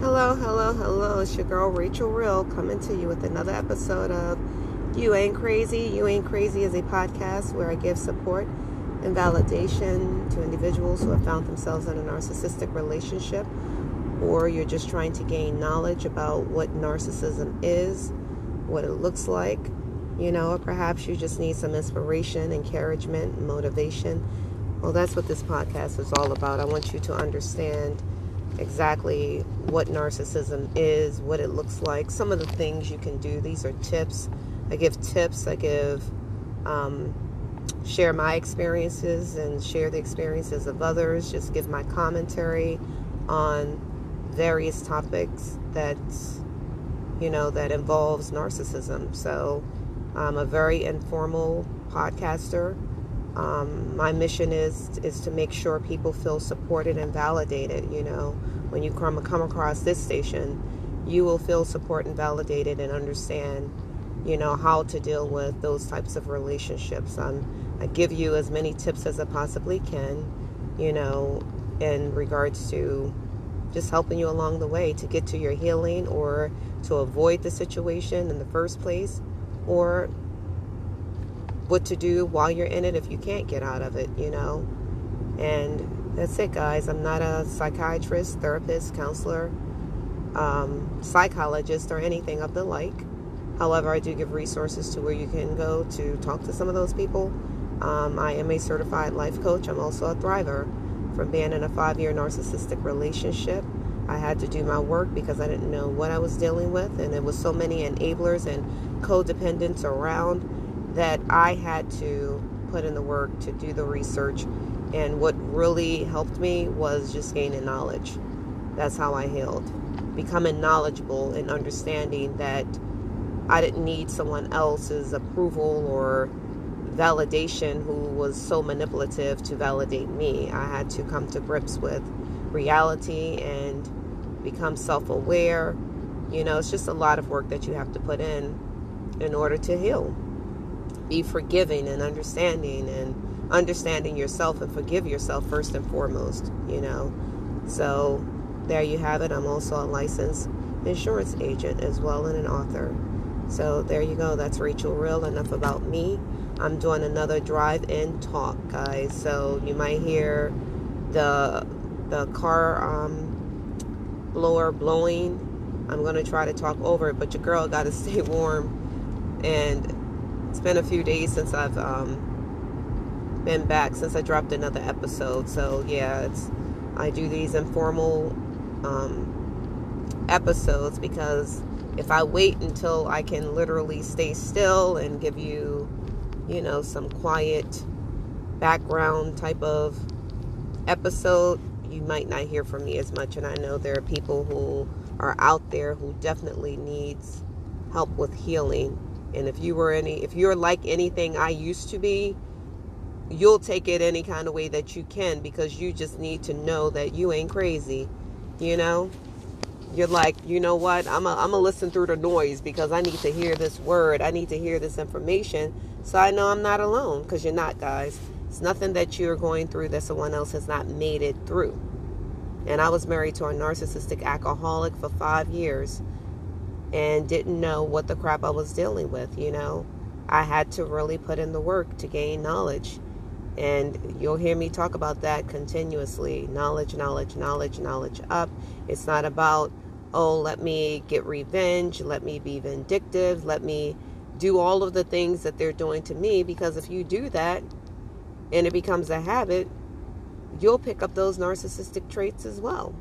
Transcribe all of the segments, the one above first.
Hello, hello, hello. It's your girl Rachel Real coming to you with another episode of You Ain't Crazy. You Ain't Crazy is a podcast where I give support and validation to individuals who have found themselves in a narcissistic relationship or you're just trying to gain knowledge about what narcissism is, what it looks like, you know, or perhaps you just need some inspiration, encouragement, motivation. Well, that's what this podcast is all about. I want you to understand exactly what narcissism is, what it looks like, some of the things you can do. These are tips. I give tips, I give, um, share my experiences and share the experiences of others, just give my commentary on various topics that, you know, that involves narcissism. So I'm a very informal podcaster. Um, my mission is is to make sure people feel supported and validated. You know, when you come come across this station, you will feel support and validated and understand, you know, how to deal with those types of relationships. Um, I give you as many tips as I possibly can, you know, in regards to just helping you along the way to get to your healing or to avoid the situation in the first place or what to do while you're in it if you can't get out of it, you know. And that's it, guys. I'm not a psychiatrist, therapist, counselor, um, psychologist, or anything of the like. However, I do give resources to where you can go to talk to some of those people. Um, I am a certified life coach. I'm also a thriver from being in a five year narcissistic relationship. I had to do my work because I didn't know what I was dealing with, and it was so many enablers and codependents around that I had to put in the work to do the research. And what really helped me was just gaining knowledge. That's how I healed. Becoming knowledgeable and understanding that I didn't need someone else's approval or validation who was so manipulative to validate me. I had to come to grips with reality and become self aware. You know, it's just a lot of work that you have to put in in order to heal be forgiving and understanding and understanding yourself and forgive yourself first and foremost, you know. So there you have it. I'm also a licensed insurance agent as well and an author. So there you go. That's Rachel Real. Enough about me. I'm doing another drive-in talk, guys. So you might hear the the car um, blower blowing. I'm gonna try to talk over it, but your girl got to stay warm and it's been a few days since I've um, been back since I dropped another episode. So yeah, it's I do these informal um, episodes because if I wait until I can literally stay still and give you, you know, some quiet background type of episode, you might not hear from me as much. And I know there are people who are out there who definitely needs help with healing and if you were any, if you're like anything I used to be, you'll take it any kind of way that you can because you just need to know that you ain't crazy. You know? You're like, you know what? I'm a, I'm a listen through the noise because I need to hear this word. I need to hear this information so I know I'm not alone because you're not, guys. It's nothing that you're going through that someone else has not made it through. And I was married to a narcissistic alcoholic for five years and didn't know what the crap I was dealing with, you know. I had to really put in the work to gain knowledge. And you'll hear me talk about that continuously. Knowledge, knowledge, knowledge, knowledge up. It's not about, oh, let me get revenge, let me be vindictive, let me do all of the things that they're doing to me. Because if you do that and it becomes a habit, you'll pick up those narcissistic traits as well.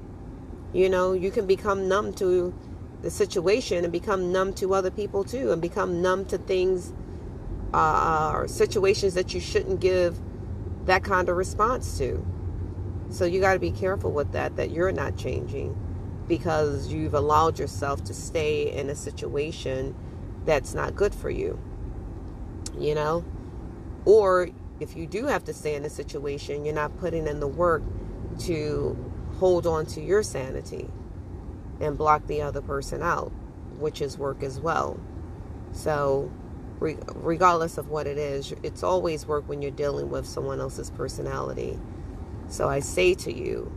You know, you can become numb to the situation and become numb to other people too and become numb to things uh, or situations that you shouldn't give that kind of response to. So you got to be careful with that, that you're not changing because you've allowed yourself to stay in a situation that's not good for you. You know? Or if you do have to stay in a situation, you're not putting in the work to hold on to your sanity and block the other person out, which is work as well. So, re- regardless of what it is, it's always work when you're dealing with someone else's personality. So, I say to you,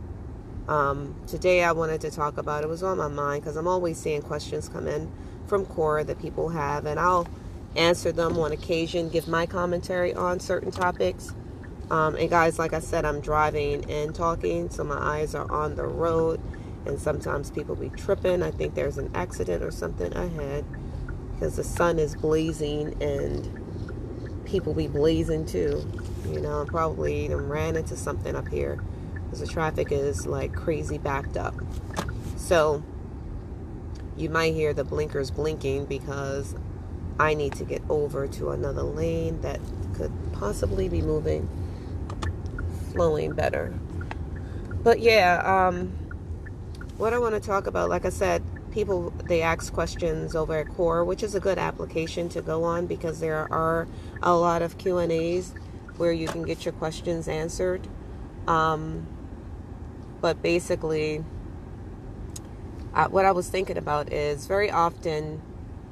Um, today I wanted to talk about it was on my mind because I'm always seeing questions come in from Quora that people have, and I'll answer them on occasion, give my commentary on certain topics. Um, and guys, like I said, I'm driving and talking, so my eyes are on the road, and sometimes people be tripping. I think there's an accident or something ahead because the sun is blazing and people be blazing too. You know, probably ran into something up here because the traffic is like crazy backed up. So you might hear the blinkers blinking because I need to get over to another lane that could possibly be moving, flowing better. But yeah, um, what I want to talk about, like I said, people they ask questions over at Quora, which is a good application to go on because there are a lot of Q and A's where you can get your questions answered. Um, but basically, uh, what I was thinking about is very often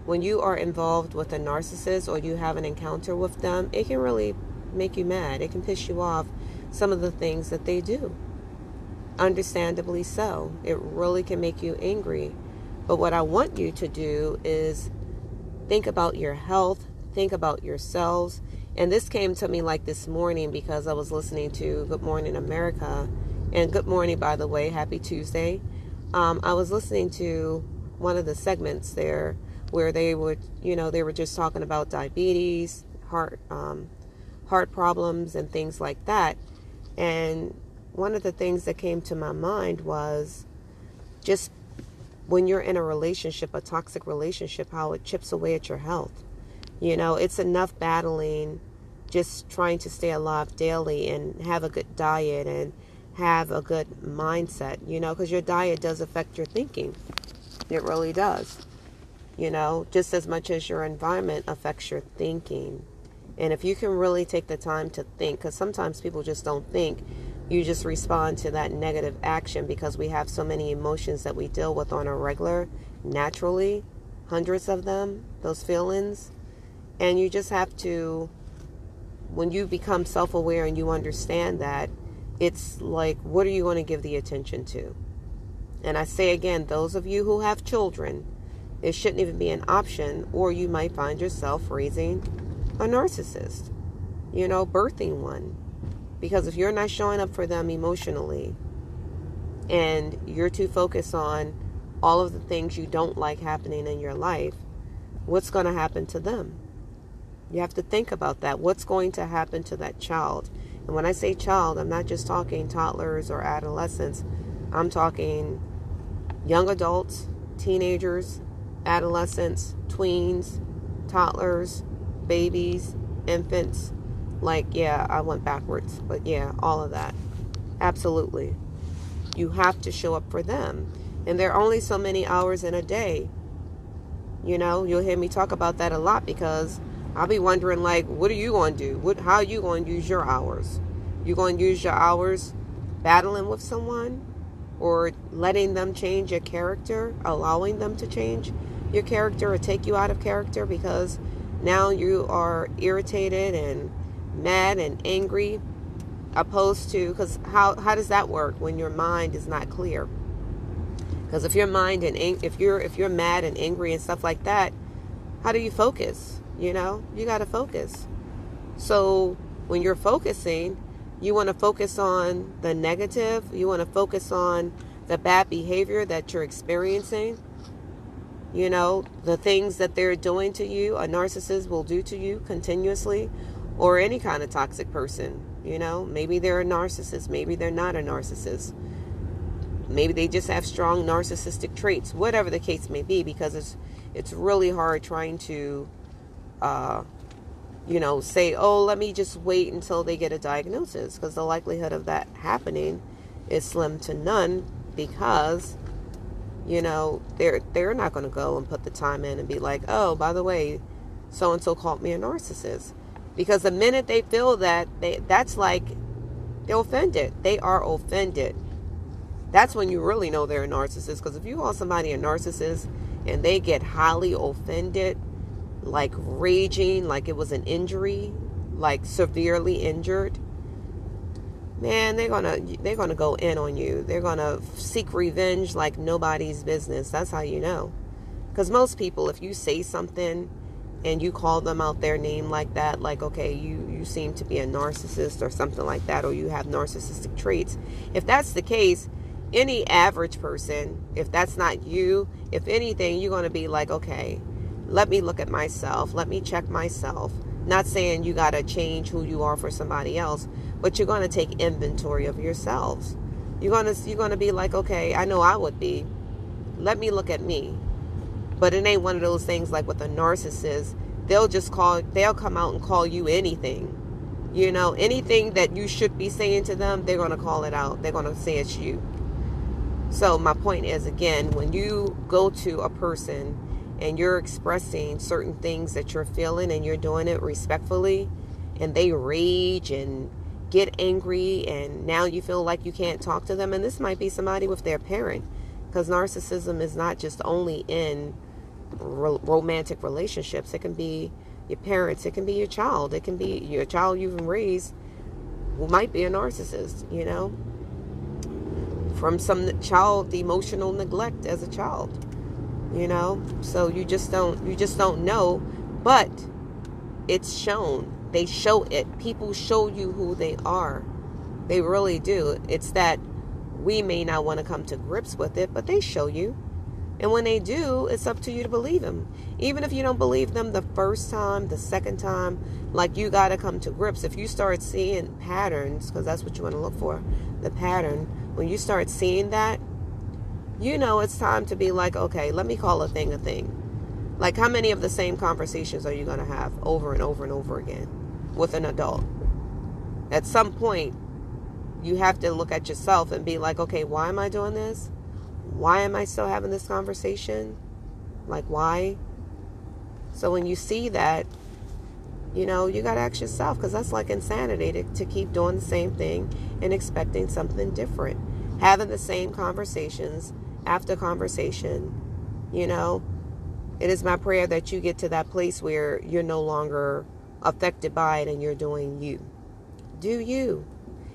when you are involved with a narcissist or you have an encounter with them, it can really make you mad. It can piss you off some of the things that they do. Understandably so. It really can make you angry. But what I want you to do is think about your health, think about yourselves. And this came to me like this morning because I was listening to Good Morning America. And good morning, by the way. Happy Tuesday. Um, I was listening to one of the segments there where they would, you know, they were just talking about diabetes, heart, um, heart problems, and things like that. And one of the things that came to my mind was just when you're in a relationship, a toxic relationship, how it chips away at your health. You know, it's enough battling just trying to stay alive daily and have a good diet and have a good mindset, you know, because your diet does affect your thinking. It really does. You know, just as much as your environment affects your thinking. And if you can really take the time to think, because sometimes people just don't think, you just respond to that negative action because we have so many emotions that we deal with on a regular, naturally, hundreds of them, those feelings. And you just have to, when you become self aware and you understand that, it's like, what are you going to give the attention to? And I say again, those of you who have children, it shouldn't even be an option, or you might find yourself raising a narcissist, you know, birthing one because if you're not showing up for them emotionally and you're too focused on all of the things you don't like happening in your life, what's going to happen to them? You have to think about that. What's going to happen to that child? And when I say child, I'm not just talking toddlers or adolescents, I'm talking young adults, teenagers, adolescents, tweens, toddlers, babies, infants, like, yeah, I went backwards, but yeah, all of that. Absolutely. You have to show up for them. And there are only so many hours in a day. You know, you'll hear me talk about that a lot because I'll be wondering, like, what are you going to do? What, how are you going to use your hours? You going to use your hours battling with someone or letting them change your character, allowing them to change your character or take you out of character because now you are irritated and mad and angry opposed to because how, how does that work when your mind is not clear? Because if your mind and if you're if you're mad and angry and stuff like that how do you focus you know? You got to focus. So when you're focusing you want to focus on the negative you want to focus on the bad behavior that you're experiencing. You know the things that they're doing to you a narcissist will do to you continuously or any kind of toxic person. You know, maybe they're a narcissist, maybe they're not a narcissist. Maybe they just have strong narcissistic traits, whatever the case may be, because it's it's really hard trying to uh, you know, say, "Oh, let me just wait until they get a diagnosis," because the likelihood of that happening is slim to none because you know, they're they're not going to go and put the time in and be like, "Oh, by the way, so and so called me a narcissist." Because the minute they feel that, they, that's like they're offended. They are offended. That's when you really know they're a narcissist. Because if you call somebody a narcissist and they get highly offended, like raging, like it was an injury, like severely injured, man, they're gonna they're gonna go in on you. They're gonna seek revenge like nobody's business. That's how you know. Because most people, if you say something and you call them out their name like that, like okay, you you seem to be a narcissist or something like that, or you have narcissistic traits. If that's the case, any average person, if that's not you, if anything, you're gonna be like, okay, let me look at myself. Let me check myself. Not saying you got to change who you are for somebody else, but you're going to take inventory of yourselves. You're going to you're going to be like, "Okay, I know I would be. Let me look at me." But it ain't one of those things like with a narcissist. They'll just call they'll come out and call you anything. You know, anything that you should be saying to them, they're going to call it out. They're going to say it's you. So my point is again, when you go to a person and you're expressing certain things that you're feeling and you're doing it respectfully and they rage and get angry and now you feel like you can't talk to them and this might be somebody with their parent because narcissism is not just only in ro- romantic relationships. It can be your parents. It can be your child. It can be your child you've raised who might be a narcissist you know? From some child emotional neglect as a child you know? So you just don't you just don't know. But it's shown. They show it. People show you who they are. They really do. It's that we may not want to come to grips with it but they show you and when they do it's up to you to believe them even if you don't believe them the first time the second time like you got to come to grips if you start seeing patterns because that's what you want to look for the pattern when you start seeing that you know it's time to be like, okay, let me call a thing a thing. Like, how many of the same conversations are you going to have over and over and over again with an adult? At some point, you have to look at yourself and be like, okay, why am I doing this? Why am I still having this conversation? Like, why? So when you see that, you know, you got to ask yourself because that's like insanity to, to keep doing the same thing and expecting something different. Having the same conversations after conversation, you know, it is my prayer that you get to that place where you're no longer affected by it and you're doing you. Do you.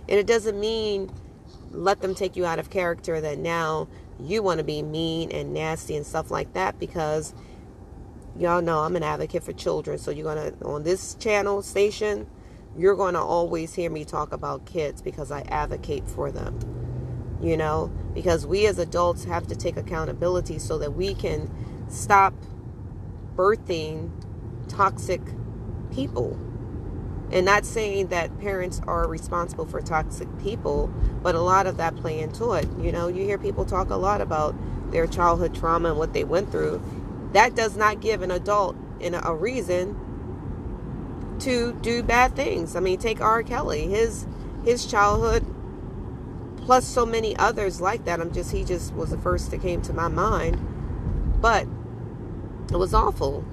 And it doesn't mean let them take you out of character that now you want to be mean and nasty and stuff like that because y'all know I'm an advocate for children. So you're going to, on this channel station, you're going to always hear me talk about kids because I advocate for them you know, because we as adults have to take accountability so that we can stop birthing toxic people. And not saying that parents are responsible for toxic people, but a lot of that play into it. You know, you hear people talk a lot about their childhood trauma and what they went through. That does not give an adult in a reason to do bad things. I mean, take R. Kelly. His his childhood plus so many others like that. I'm just he just was the first that came to my mind. But it was awful.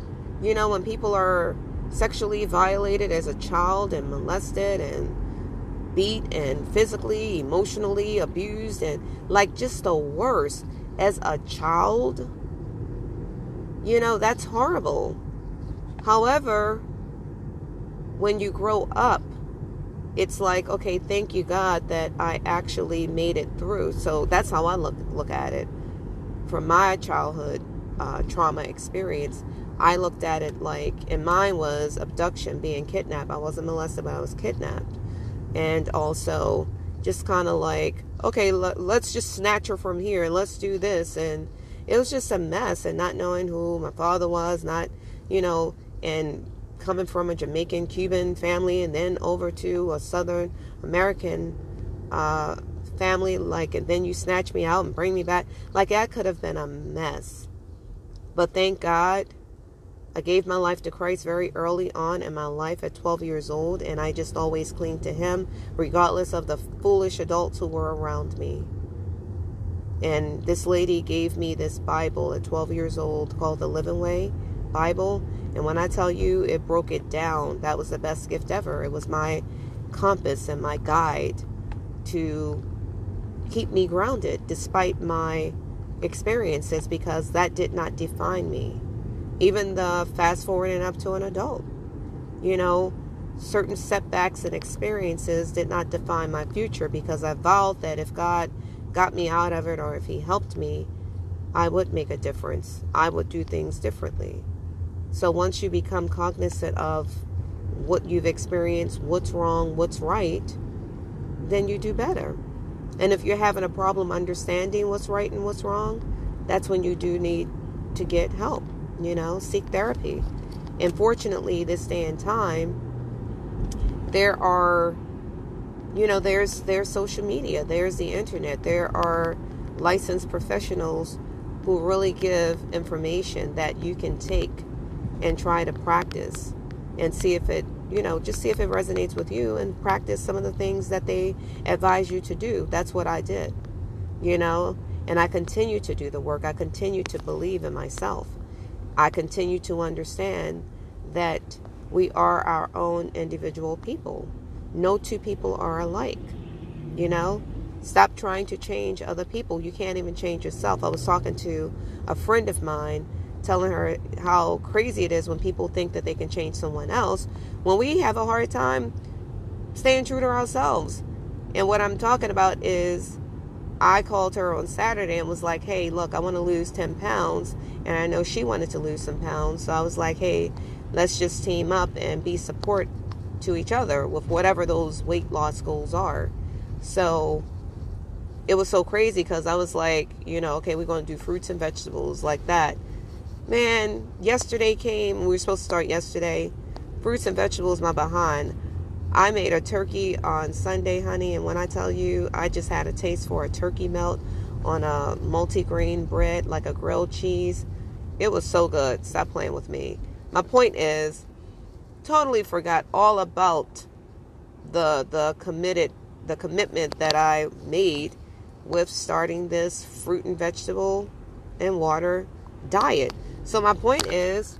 You know, when people are sexually violated as a child and molested and beat and physically, emotionally abused and like just the worst as a child, you know, that's horrible. However, when you grow up it's like, okay, thank you, God, that I actually made it through. So that's how I look look at it. From my childhood uh, trauma experience, I looked at it like, and mine was abduction, being kidnapped. I wasn't molested, but I was kidnapped, and also just kind of like, okay, let's just snatch her from here and let's do this, and it was just a mess, and not knowing who my father was, not, you know, and coming from a Jamaican Cuban family and then over to a Southern American uh, family, like, and then you snatch me out and bring me back. Like, that could have been a mess. But thank God I gave my life to Christ very early on in my life at 12 years old, and I just always cling to Him, regardless of the foolish adults who were around me. And this lady gave me this Bible at 12 years old called the Living Way Bible and when I tell you it broke it down, that was the best gift ever. It was my compass and my guide to keep me grounded despite my experiences because that did not define me. Even the fast forwarding up to an adult. You know, certain setbacks and experiences did not define my future because I vowed that if God got me out of it or if He helped me, I would make a difference. I would do things differently. So once you become cognizant of what you've experienced, what's wrong, what's right, then you do better. And if you're having a problem understanding what's right and what's wrong, that's when you do need to get help, you know, seek therapy. And fortunately, this day and time, there are you know there's there's social media there's the internet there are licensed professionals who really give information that you can take and try to practice and see if it you know just see if it resonates with you and practice some of the things that they advise you to do. That's what i did you know and i continue to do the work. I continue to believe in myself i continue to understand that we are our own individual people. No two people are alike you know? Stop trying to change other people. You can't even change yourself. I was talking to a friend of mine telling her how crazy it is when people think that they can change someone else when we have a hard time staying true to ourselves. And what I'm talking about is I called her on Saturday and was like, hey, look, I want to lose 10 pounds. And I know she wanted to lose some pounds. So I was like, hey, let's just team up and be support to each other with whatever those weight loss goals are. So it was so crazy because I was like, you know, okay, we're going to do fruits and vegetables like that. Man, yesterday came. We were supposed to start yesterday. Fruits and vegetables, my behind. I made a turkey on Sunday, honey, and when I tell you, I just had a taste for a turkey melt on a multi-grain bread, like a grilled cheese. It was so good. Stop playing with me. My point is, totally forgot all about the the committed the commitment that I made with starting this fruit and vegetable and water diet. So my point is,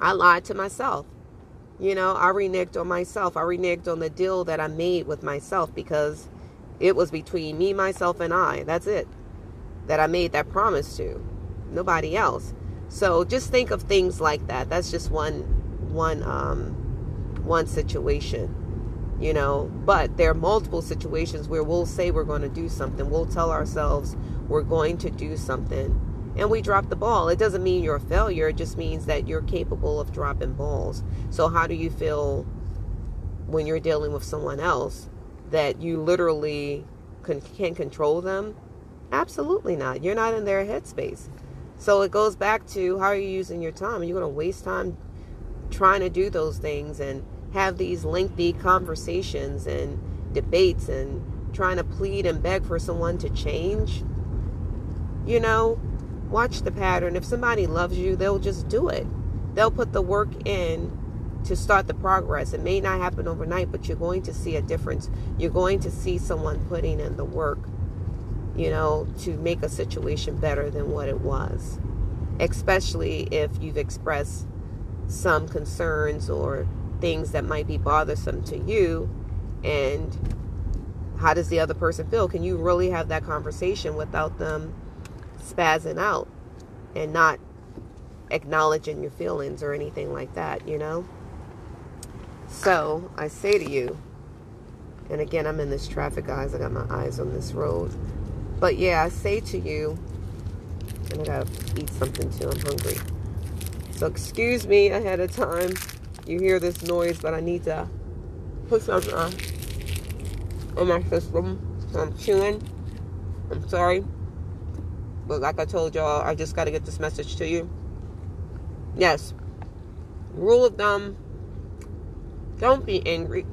I lied to myself. You know, I reneged on myself. I reneged on the deal that I made with myself because it was between me, myself, and I. That's it. That I made that promise to. Nobody else. So just think of things like that. That's just one one um one situation. You know, but there are multiple situations where we'll say we're going to do something. We'll tell ourselves we're going to do something and we drop the ball. It doesn't mean you're a failure, it just means that you're capable of dropping balls. So, how do you feel when you're dealing with someone else that you literally can, can control them? Absolutely not. You're not in their headspace. So, it goes back to how are you using your time? Are you going to waste time trying to do those things and have these lengthy conversations and debates and trying to plead and beg for someone to change? You know, watch the pattern. If somebody loves you, they'll just do it. They'll put the work in to start the progress. It may not happen overnight, but you're going to see a difference. You're going to see someone putting in the work, you know, to make a situation better than what it was. Especially if you've expressed some concerns or things that might be bothersome to you and how does the other person feel? Can you really have that conversation without them spazzing out and not acknowledging your feelings or anything like that, you know? So I say to you, and again, I'm in this traffic, guys. I got my eyes on this road. But yeah, I say to you, and I gotta eat something too. I'm hungry. So excuse me ahead of time. You hear this noise, but I need to put something on, my system. I'm chewing. I'm sorry. But like I told y'all, I just got to get this message to you. Yes. Rule of thumb don't be angry.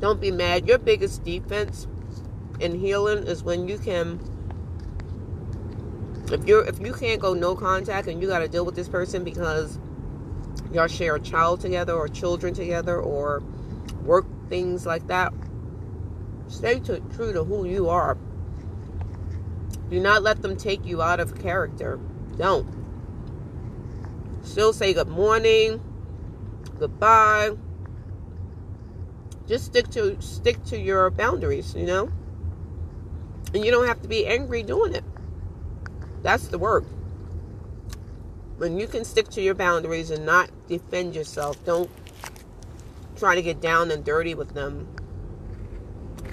Don't be mad. Your biggest defense in healing is when you can if you're if you can't go no contact and you got to deal with this person because y'all share a child together or children together or work things like that stay to, true to who you are do not let them take you out of character. Don't. Still say good morning, goodbye. Just stick to stick to your boundaries, you know? And you don't have to be angry doing it. That's the work. When you can stick to your boundaries and not defend yourself, don't try to get down and dirty with them.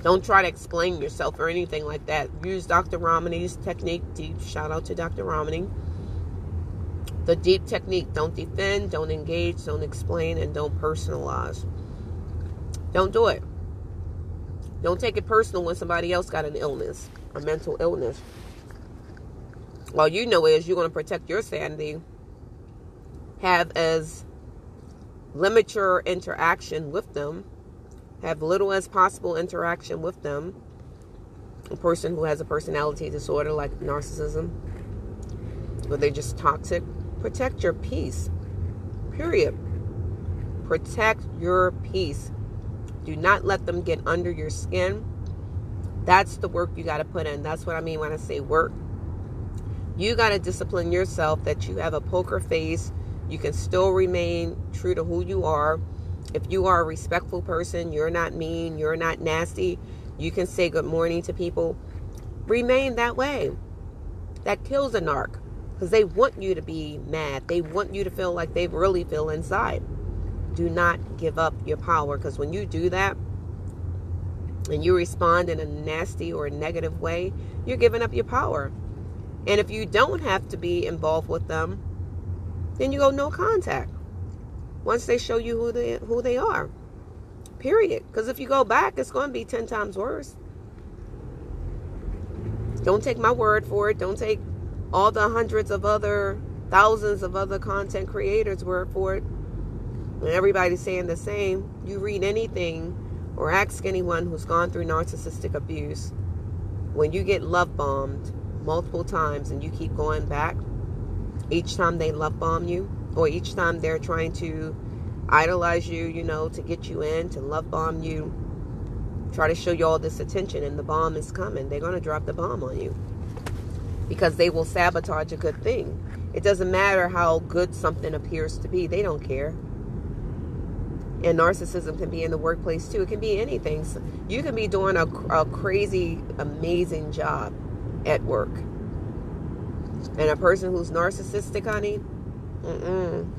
Don't try to explain yourself or anything like that. Use Dr. Ramani's technique. Deep shout out to Dr. Ramani. The deep technique. Don't defend, don't engage, don't explain, and don't personalize. Don't do it. Don't take it personal when somebody else got an illness, a mental illness. All you know is you're going to protect your sanity. Have as limit your interaction with them have little as possible interaction with them. A person who has a personality disorder like narcissism, or they're just toxic, protect your peace. Period. Protect your peace. Do not let them get under your skin. That's the work you got to put in. That's what I mean when I say work. You got to discipline yourself that you have a poker face. You can still remain true to who you are if you are a respectful person, you're not mean, you're not nasty, you can say good morning to people. Remain that way. That kills a narc because they want you to be mad. They want you to feel like they really feel inside. Do not give up your power because when you do that and you respond in a nasty or negative way, you're giving up your power. And if you don't have to be involved with them, then you go no contact once they show you who they who they are. Period. Because if you go back, it's going to be ten times worse. Don't take my word for it. Don't take all the hundreds of other thousands of other content creators' word for it. Everybody's saying the same, you read anything or ask anyone who's gone through narcissistic abuse. When you get love bombed multiple times and you keep going back, each time they love bomb you, or each time they're trying to idolize you, you know, to get you in, to love bomb you, try to show you all this attention, and the bomb is coming. They're going to drop the bomb on you because they will sabotage a good thing. It doesn't matter how good something appears to be, they don't care. And narcissism can be in the workplace too. It can be anything. So you can be doing a, a crazy, amazing job at work. And a person who's narcissistic, honey, Mm-mm.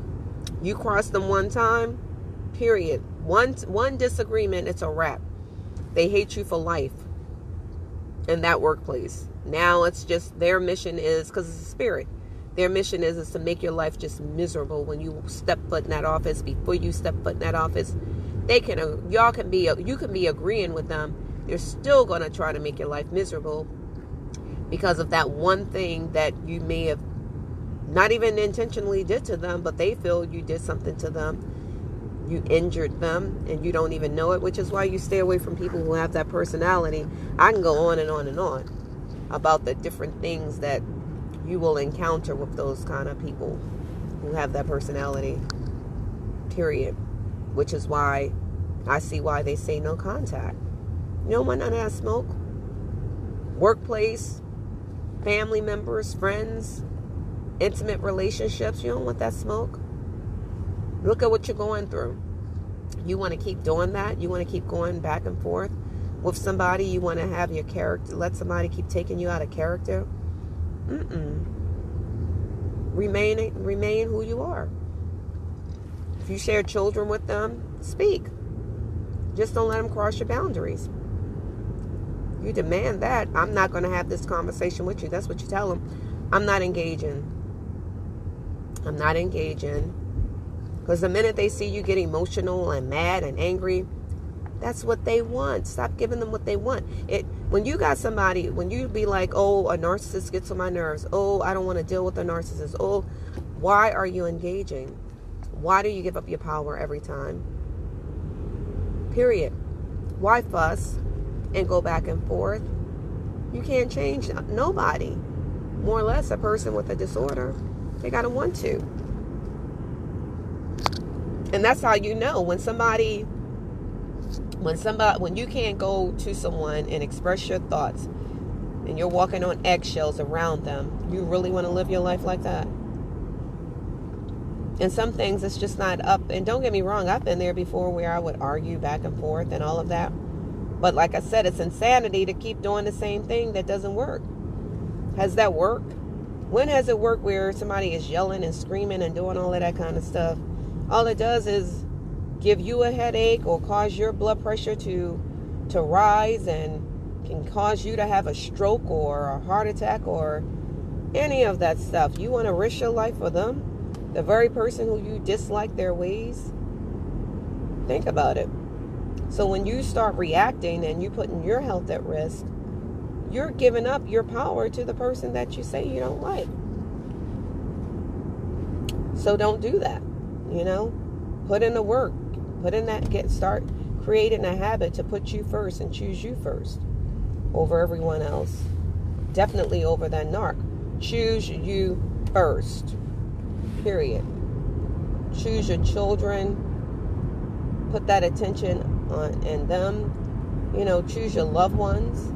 You cross them one time, period. One one disagreement, it's a wrap. They hate you for life in that workplace. Now it's just their mission is because it's a spirit. Their mission is is to make your life just miserable when you step foot in that office. Before you step foot in that office, they can uh, y'all can be you can be agreeing with them. They're still gonna try to make your life miserable because of that one thing that you may have not even intentionally did to them, but they feel you did something to them. You injured them and you don't even know it, which is why you stay away from people who have that personality. I can go on and on and on about the different things that you will encounter with those kind of people who have that personality. Period. Which is why I see why they say no contact. You don't want smoke. Workplace, family members, friends, intimate relationships. You don't want that smoke. Look at what you're going through. You want to keep doing that. You want to keep going back and forth with somebody. You want to have your character, let somebody keep taking you out of character. Mm-mm. Remain, remain who you are. If you share children with them, speak. Just don't let them cross your boundaries. You demand that. I'm not going to have this conversation with you. That's what you tell them. I'm not engaging. I'm not engaging. Because the minute they see you get emotional and mad and angry, that's what they want. Stop giving them what they want. It when you got somebody, when you be like, "Oh, a narcissist gets on my nerves. Oh, I don't want to deal with a narcissist. Oh, why are you engaging? Why do you give up your power every time? Period. Why fuss and go back and forth? You can't change nobody. More or less a person with a disorder. They got to want to. And that's how you know when somebody when somebody when you can't go to someone and express your thoughts and you're walking on eggshells around them, you really want to live your life like that? And some things it's just not up. And don't get me wrong, I've been there before where I would argue back and forth and all of that. But like I said, it's insanity to keep doing the same thing that doesn't work. Has that worked? When has it worked where somebody is yelling and screaming and doing all of that kind of stuff? All it does is give you a headache or cause your blood pressure to to rise and can cause you to have a stroke or a heart attack or any of that stuff. You want to risk your life for them? The very person who you dislike their ways? Think about it. So when you start reacting and you putting your health at risk, you're giving up your power to the person that you say you don't like. So don't do that. You know, put in the work, put in that get start creating a habit to put you first and choose you first over everyone else. Definitely over that narc. Choose you first. Period. Choose your children. Put that attention on in them. You know, choose your loved ones.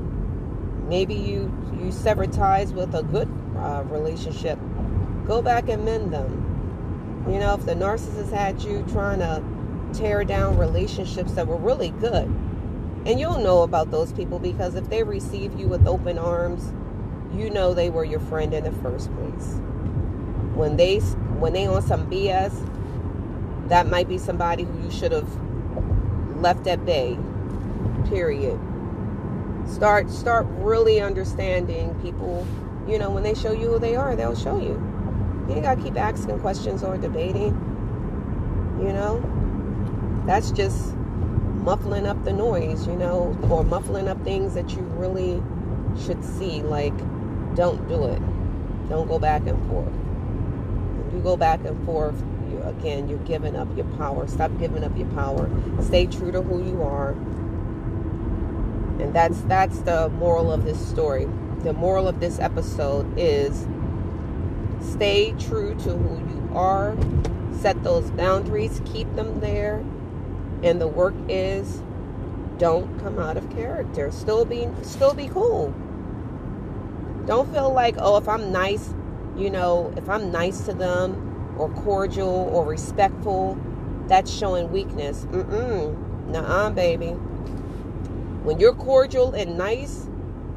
Maybe you you sever ties with a good uh, relationship. Go back and mend them. You know, if the narcissist had you trying to tear down relationships that were really good, and you'll know about those people because if they receive you with open arms, you know they were your friend in the first place. When they when they on some BS, that might be somebody who you should have left at bay. Period. Start start really understanding people. You know, when they show you who they are, they'll show you. You ain't gotta keep asking questions or debating. You know, that's just muffling up the noise, you know, or muffling up things that you really should see. Like, don't do it. Don't go back and forth. If you go back and forth, you, again, you're giving up your power. Stop giving up your power. Stay true to who you are. And that's that's the moral of this story. The moral of this episode is stay true to who you are. Set those boundaries, keep them there and the work is don't come out of character. Still be still be cool. Don't feel like, oh, if I'm nice, you know, if I'm nice to them or cordial or respectful, that's showing weakness. Mm-mm. Nuh-uh, baby. When you're cordial and nice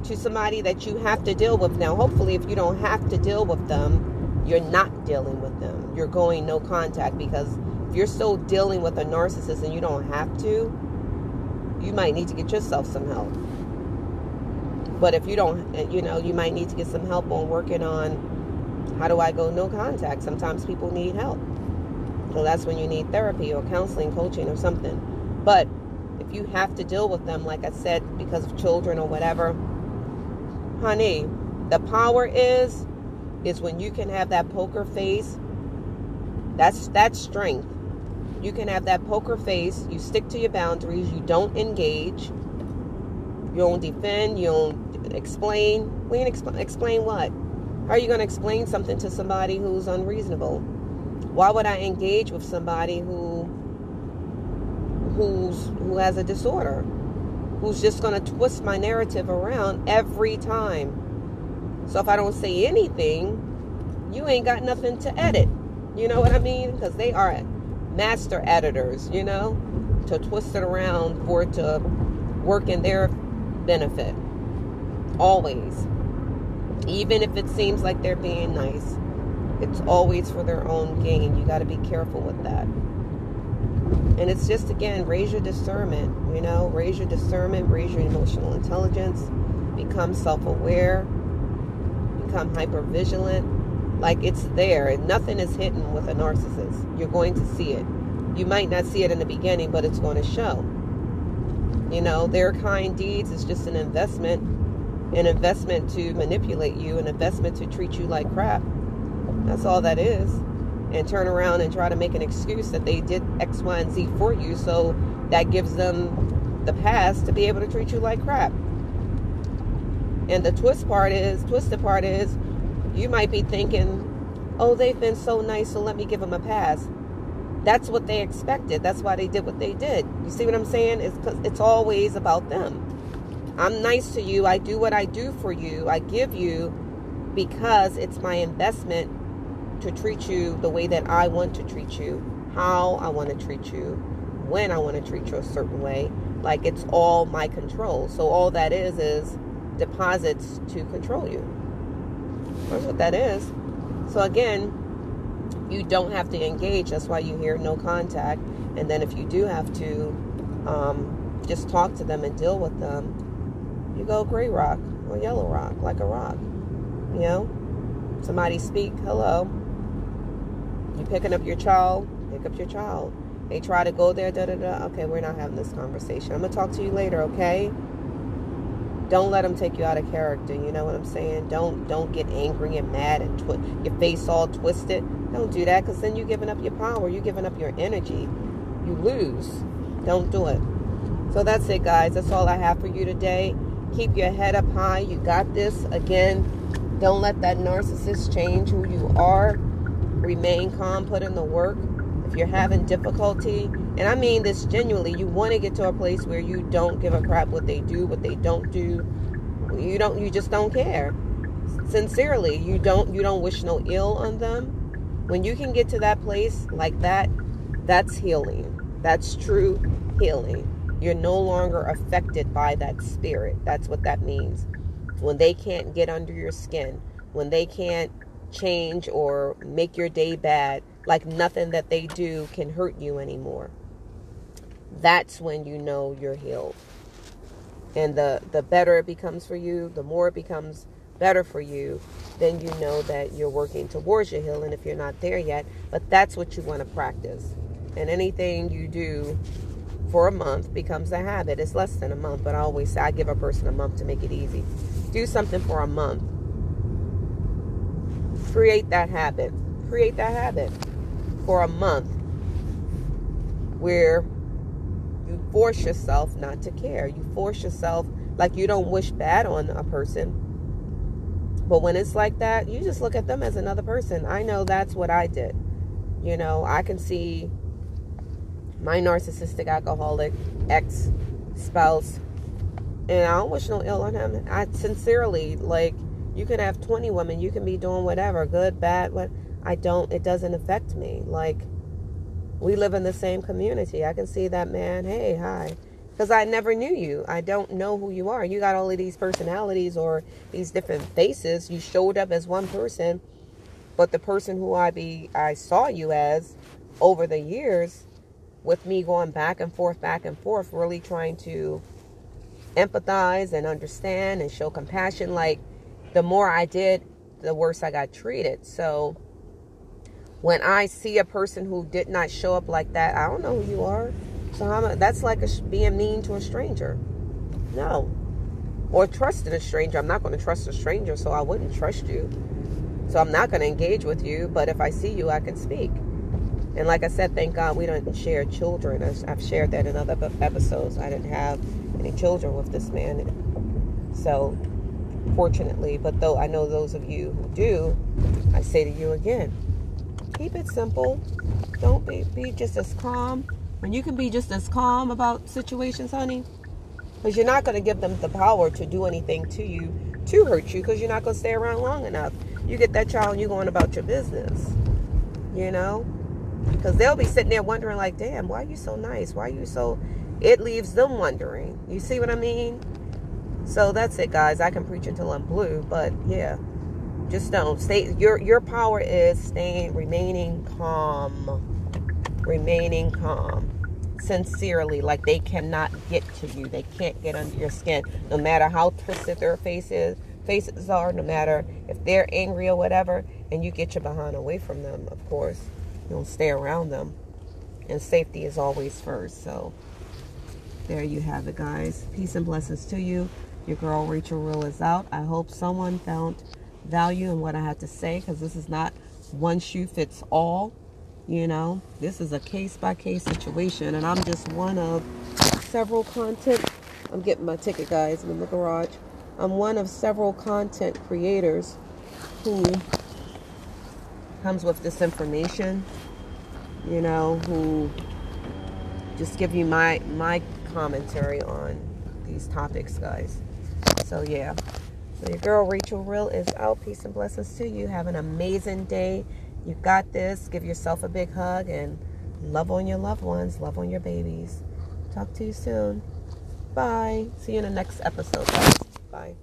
to somebody that you have to deal with now, hopefully if you don't have to deal with them, you're not dealing with them. You're going no contact because if you're still dealing with a narcissist and you don't have to, you might need to get yourself some help. But if you don't, you know, you might need to get some help on working on how do I go no contact. Sometimes people need help. So that's when you need therapy or counseling, coaching, or something. But if you have to deal with them, like I said, because of children or whatever, honey, the power is is when you can have that poker face. That's that's strength. You can have that poker face. You stick to your boundaries. You don't engage. You don't defend. You don't explain. We exp- explain what? How are you going to explain something to somebody who's unreasonable? Why would I engage with somebody who who's who has a disorder? Who's just going to twist my narrative around every time? So if I don't say anything, you ain't got nothing to edit. You know what I mean? Because they are master editors, you know, to twist it around for it to work in their benefit. Always. Even if it seems like they're being nice, it's always for their own gain. You got to be careful with that. And it's just, again, raise your discernment, you know, raise your discernment, raise your emotional intelligence, become self aware, become hyper vigilant like it's there. and Nothing is hidden with a narcissist. You're going to see it. You might not see it in the beginning, but it's going to show. You know, their kind deeds is just an investment, an investment to manipulate you, an investment to treat you like crap. That's all that is. And turn around and try to make an excuse that they did X, Y, and Z for you. So that gives them the pass to be able to treat you like crap. And the twist part is, twisted part is, you might be thinking, oh, they've been so nice, so let me give them a pass. That's what they expected. That's why they did what they did. You see what I'm saying? It's, because it's always about them. I'm nice to you. I do what I do for you. I give you because it's my investment to treat you the way that I want to treat you, how I want to treat you, when I want to treat you a certain way. Like it's all my control. So all that is is deposits to control you. That's what that is. So again, you don't have to engage. That's why you hear no contact. And then if you do have to um, just talk to them and deal with them, you go gray rock or yellow rock, like a rock. You know, somebody speak, hello. You picking up your child, pick up your child. They try to go there, da da da. Okay, we're not having this conversation. I'm gonna talk to you later, okay? Don't let them take you out of character. You know what I'm saying? Don't don't get angry and mad and twi- your face all twisted. Don't do that because then you're giving up your power. You're giving up your energy. You lose. Don't do it. So that's it, guys. That's all I have for you today. Keep your head up high. You got this. Again, don't let that narcissist change who you are. Remain calm. Put in the work. If you're having difficulty, and I mean this genuinely, you want to get to a place where you don't give a crap what they do, what they don't do. You don't. You just don't care. Sincerely, you don't. You don't wish no ill on them. When you can get to that place like that, that's healing. That's true healing. You're no longer affected by that spirit. That's what that means. When they can't get under your skin, when they can't change or make your day bad, like nothing that they do can hurt you anymore. That's when you know you're healed. And the the better it becomes for you, the more it becomes better for you, then you know that you're working towards your healing if you're not there yet. But that's what you want to practice. And anything you do for a month becomes a habit. It's less than a month, but I always say I give a person a month to make it easy. Do something for a month. Create that habit. Create that habit for a month where you force yourself not to care. You force yourself like you don't wish bad on a person. But when it's like that, you just look at them as another person. I know that's what I did. You know, I can see my narcissistic alcoholic ex spouse, and I don't wish no ill on him. I sincerely like you can have 20 women, you can be doing whatever, good, bad, what I don't it doesn't affect me. Like we live in the same community. I can see that man, hey, hi. Because I never knew you. I don't know who you are. You got all of these personalities or these different faces. You showed up as one person, but the person who I be I saw you as over the years with me going back and forth, back and forth, really trying to empathize and understand and show compassion. Like, the more I did, the worse I got treated. So, when I see a person who did not show up like that, I don't know who you are. So, I'm, that's like a, being mean to a stranger. No. Or trusting a stranger. I'm not going to trust a stranger, so I wouldn't trust you. So, I'm not going to engage with you, but if I see you, I can speak. And like I said, thank God we don't share children. I've shared that in other episodes. I didn't have any children with this man. So, fortunately, but though I know those of you who do, I say to you again, keep it simple. Don't be, be just as calm. When you can be just as calm about situations, honey, because you're not going to give them the power to do anything to you to hurt you because you're not going to stay around long enough. You get that child and you're going about your business. You know? Because they'll be sitting there wondering, like, damn, why are you so nice? Why are you so. It leaves them wondering. You see what I mean? So that's it, guys. I can preach until I'm blue, but yeah. Just don't stay. Your your power is staying, remaining calm, remaining calm, sincerely. Like they cannot get to you. They can't get under your skin, no matter how twisted their faces faces are. No matter if they're angry or whatever, and you get your behind away from them. Of course, you don't stay around them, and safety is always first. So there you have it, guys. Peace and blessings to you. Your girl Rachel Real is out. I hope someone found value in what I had to say because this is not one shoe fits all. You know, this is a case by case situation, and I'm just one of several content. I'm getting my ticket, guys, I'm in the garage. I'm one of several content creators who comes with this information, you know, who just give you my my commentary on these topics, guys. So yeah. So your girl Rachel Real is out. Peace and blessings to you. Have an amazing day. You got this. Give yourself a big hug and love on your loved ones. Love on your babies. Talk to you soon. Bye. See you in the next episode. Bye.